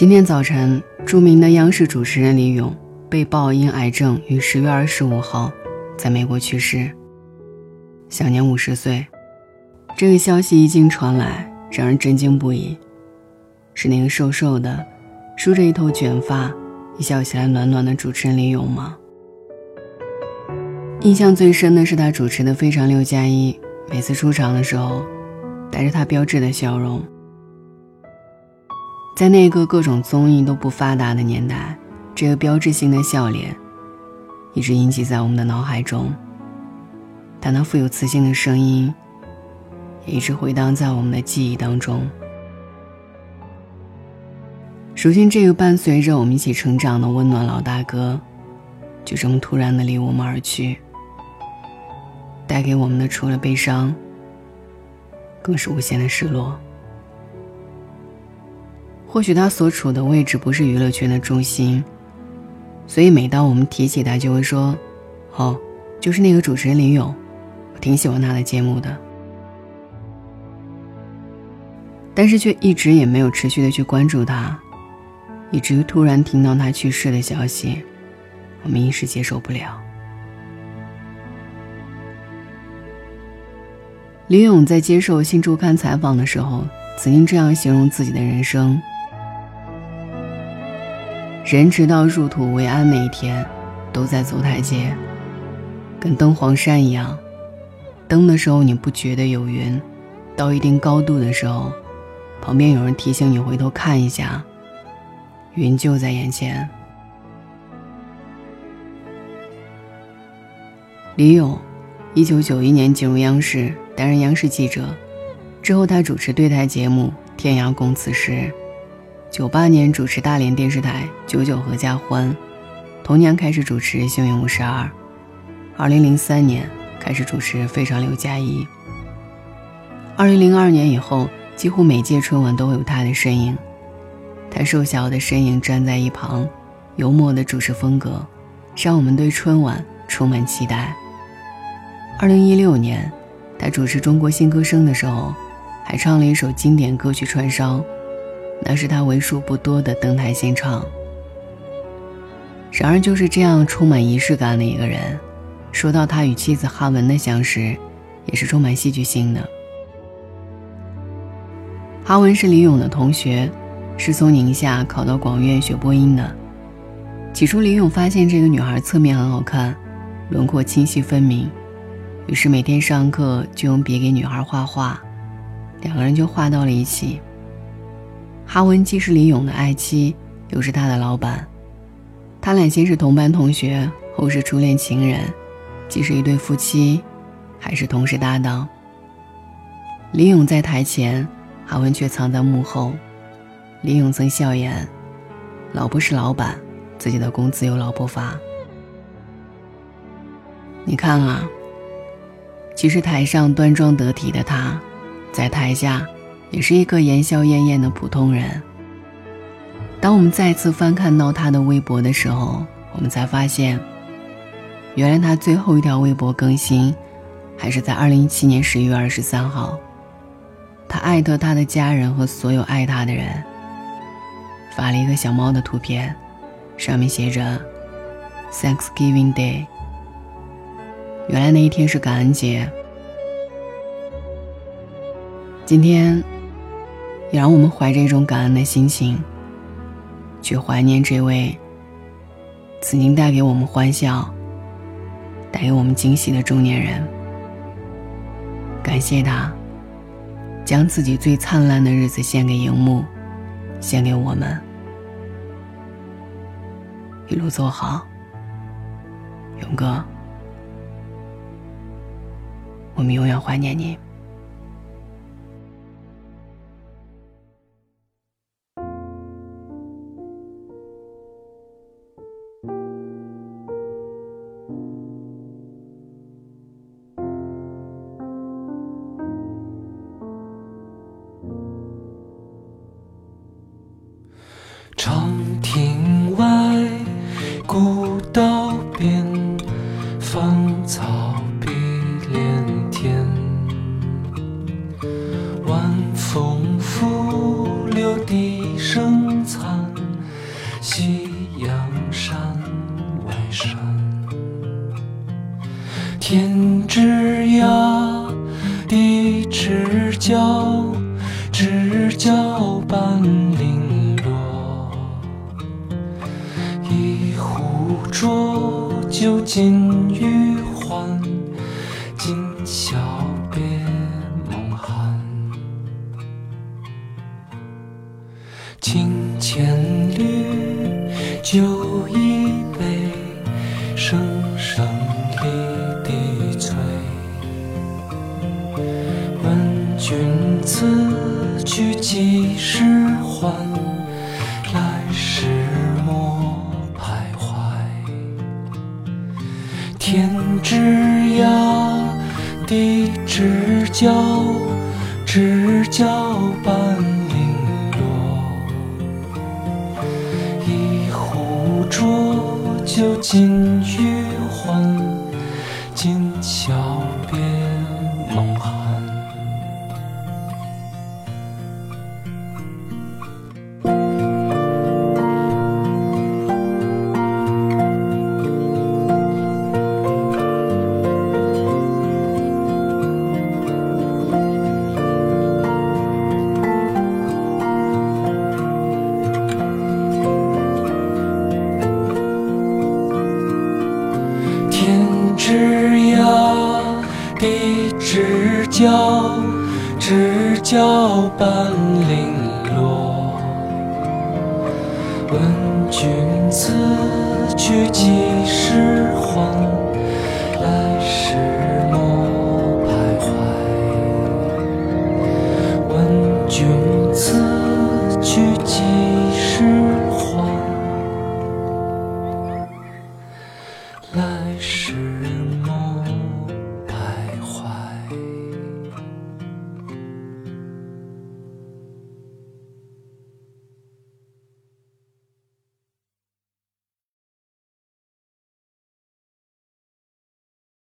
今天早晨，著名的央视主持人李咏被曝因癌症于十月二十五号在美国去世，享年五十岁。这个消息一经传来，让人震惊不已。是那个瘦瘦的、梳着一头卷发、一笑起来暖暖的主持人李咏吗？印象最深的是他主持的《非常六加一》，每次出场的时候，带着他标志的笑容。在那个各种综艺都不发达的年代，这个标志性的笑脸一直印记在我们的脑海中。他那富有磁性的声音也一直回荡在我们的记忆当中。如今，这个伴随着我们一起成长的温暖老大哥，就这么突然的离我们而去，带给我们的除了悲伤，更是无限的失落。或许他所处的位置不是娱乐圈的中心，所以每当我们提起他，就会说：“哦，就是那个主持人李勇，我挺喜欢他的节目的。”但是却一直也没有持续的去关注他，以至于突然听到他去世的消息，我们一时接受不了。李勇在接受《新周刊》采访的时候，曾经这样形容自己的人生。人直到入土为安那一天，都在走台阶，跟登黄山一样。登的时候你不觉得有云，到一定高度的时候，旁边有人提醒你回头看一下，云就在眼前。李咏，一九九一年进入央视，担任央视记者，之后他主持对台节目《天涯共此时》。九八年主持大连电视台《九九合家欢》，同年开始主持《幸运五十二》，二零零三年开始主持《非常六加一》。二零零二年以后，几乎每届春晚都会有他的身影。他瘦小的身影站在一旁，幽默的主持风格，让我们对春晚充满期待。二零一六年，他主持《中国新歌声》的时候，还唱了一首经典歌曲《串烧》。那是他为数不多的登台献唱。然而，就是这样充满仪式感的一个人，说到他与妻子哈文的相识，也是充满戏剧性的。哈文是李咏的同学，是从宁夏考到广院学播音的。起初，李咏发现这个女孩侧面很好看，轮廓清晰分明，于是每天上课就用笔给女孩画画，两个人就画到了一起。哈文既是李勇的爱妻，又是他的老板。他俩先是同班同学，后是初恋情人，既是一对夫妻，还是同事搭档。李勇在台前，哈文却藏在幕后。李勇曾笑言：“老婆是老板，自己的工资由老婆发。”你看啊，其实台上端庄得体的他，在台下。也是一个言笑晏晏的普通人。当我们再次翻看到他的微博的时候，我们才发现，原来他最后一条微博更新，还是在二零一七年十一月二十三号。他艾特他的家人和所有爱他的人，发了一个小猫的图片，上面写着 “Thanksgiving Day”。原来那一天是感恩节。今天。也让我们怀着一种感恩的心情，去怀念这位曾经带给我们欢笑、带给我们惊喜的中年人。感谢他，将自己最灿烂的日子献给荧幕，献给我们。一路走好，勇哥，我们永远怀念你。夕阳山外山天之涯地之角知交半零落。一壶浊酒尽余清千缕，酒一杯，声声离地催。问君此去几时还？来时莫徘徊。天之涯，地之角，知交半浊酒尽角，知交半零落。问君此去几时还？